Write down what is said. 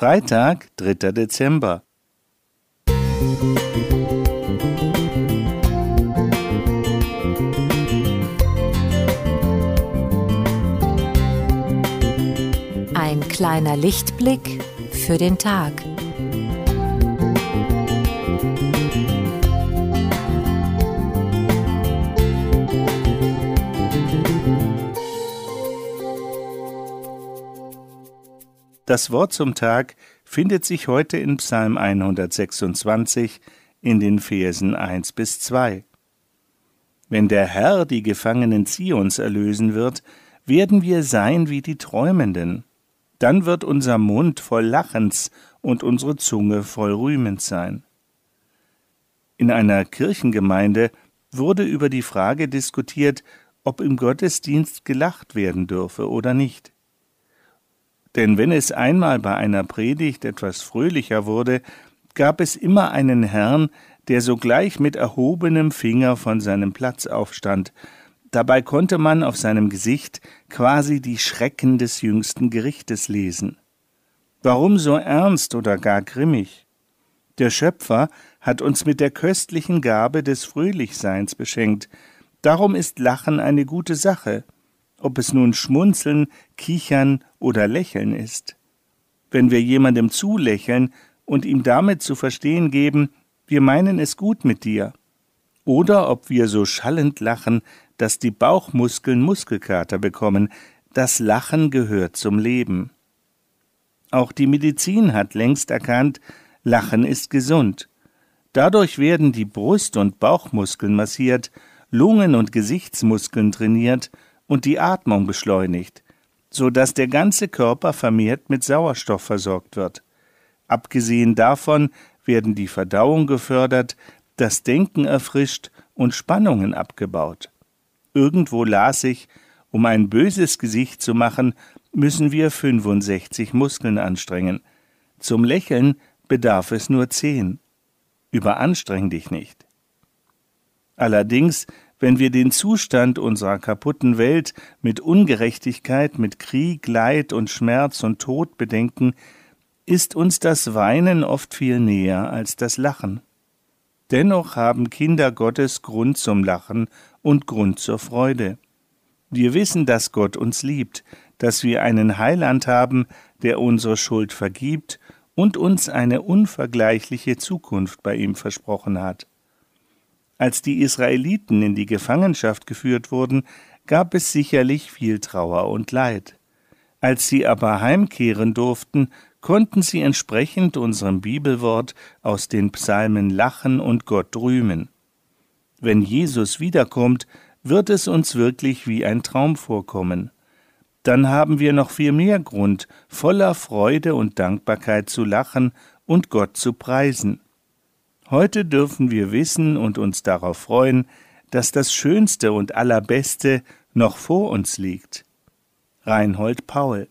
Freitag, 3. Dezember. Ein kleiner Lichtblick für den Tag. Das Wort zum Tag findet sich heute in Psalm 126 in den Versen 1 bis 2. Wenn der Herr die Gefangenen Zions erlösen wird, werden wir sein wie die Träumenden. Dann wird unser Mund voll Lachens und unsere Zunge voll Rühmens sein. In einer Kirchengemeinde wurde über die Frage diskutiert, ob im Gottesdienst gelacht werden dürfe oder nicht. Denn wenn es einmal bei einer Predigt etwas fröhlicher wurde, gab es immer einen Herrn, der sogleich mit erhobenem Finger von seinem Platz aufstand. Dabei konnte man auf seinem Gesicht quasi die Schrecken des jüngsten Gerichtes lesen. Warum so ernst oder gar grimmig? Der Schöpfer hat uns mit der köstlichen Gabe des Fröhlichseins beschenkt. Darum ist Lachen eine gute Sache ob es nun Schmunzeln, Kichern oder Lächeln ist. Wenn wir jemandem zulächeln und ihm damit zu verstehen geben, wir meinen es gut mit dir, oder ob wir so schallend lachen, dass die Bauchmuskeln Muskelkater bekommen, das Lachen gehört zum Leben. Auch die Medizin hat längst erkannt, Lachen ist gesund. Dadurch werden die Brust- und Bauchmuskeln massiert, Lungen- und Gesichtsmuskeln trainiert und die Atmung beschleunigt, so dass der ganze Körper vermehrt mit Sauerstoff versorgt wird. Abgesehen davon werden die Verdauung gefördert, das Denken erfrischt und Spannungen abgebaut. Irgendwo las ich, um ein böses Gesicht zu machen, müssen wir 65 Muskeln anstrengen. Zum Lächeln bedarf es nur zehn. Überanstreng dich nicht. Allerdings wenn wir den Zustand unserer kaputten Welt mit Ungerechtigkeit, mit Krieg, Leid und Schmerz und Tod bedenken, ist uns das Weinen oft viel näher als das Lachen. Dennoch haben Kinder Gottes Grund zum Lachen und Grund zur Freude. Wir wissen, dass Gott uns liebt, dass wir einen Heiland haben, der unsere Schuld vergibt und uns eine unvergleichliche Zukunft bei ihm versprochen hat. Als die Israeliten in die Gefangenschaft geführt wurden, gab es sicherlich viel Trauer und Leid. Als sie aber heimkehren durften, konnten sie entsprechend unserem Bibelwort aus den Psalmen lachen und Gott rühmen. Wenn Jesus wiederkommt, wird es uns wirklich wie ein Traum vorkommen. Dann haben wir noch viel mehr Grund, voller Freude und Dankbarkeit zu lachen und Gott zu preisen. Heute dürfen wir wissen und uns darauf freuen, dass das Schönste und Allerbeste noch vor uns liegt. Reinhold Paul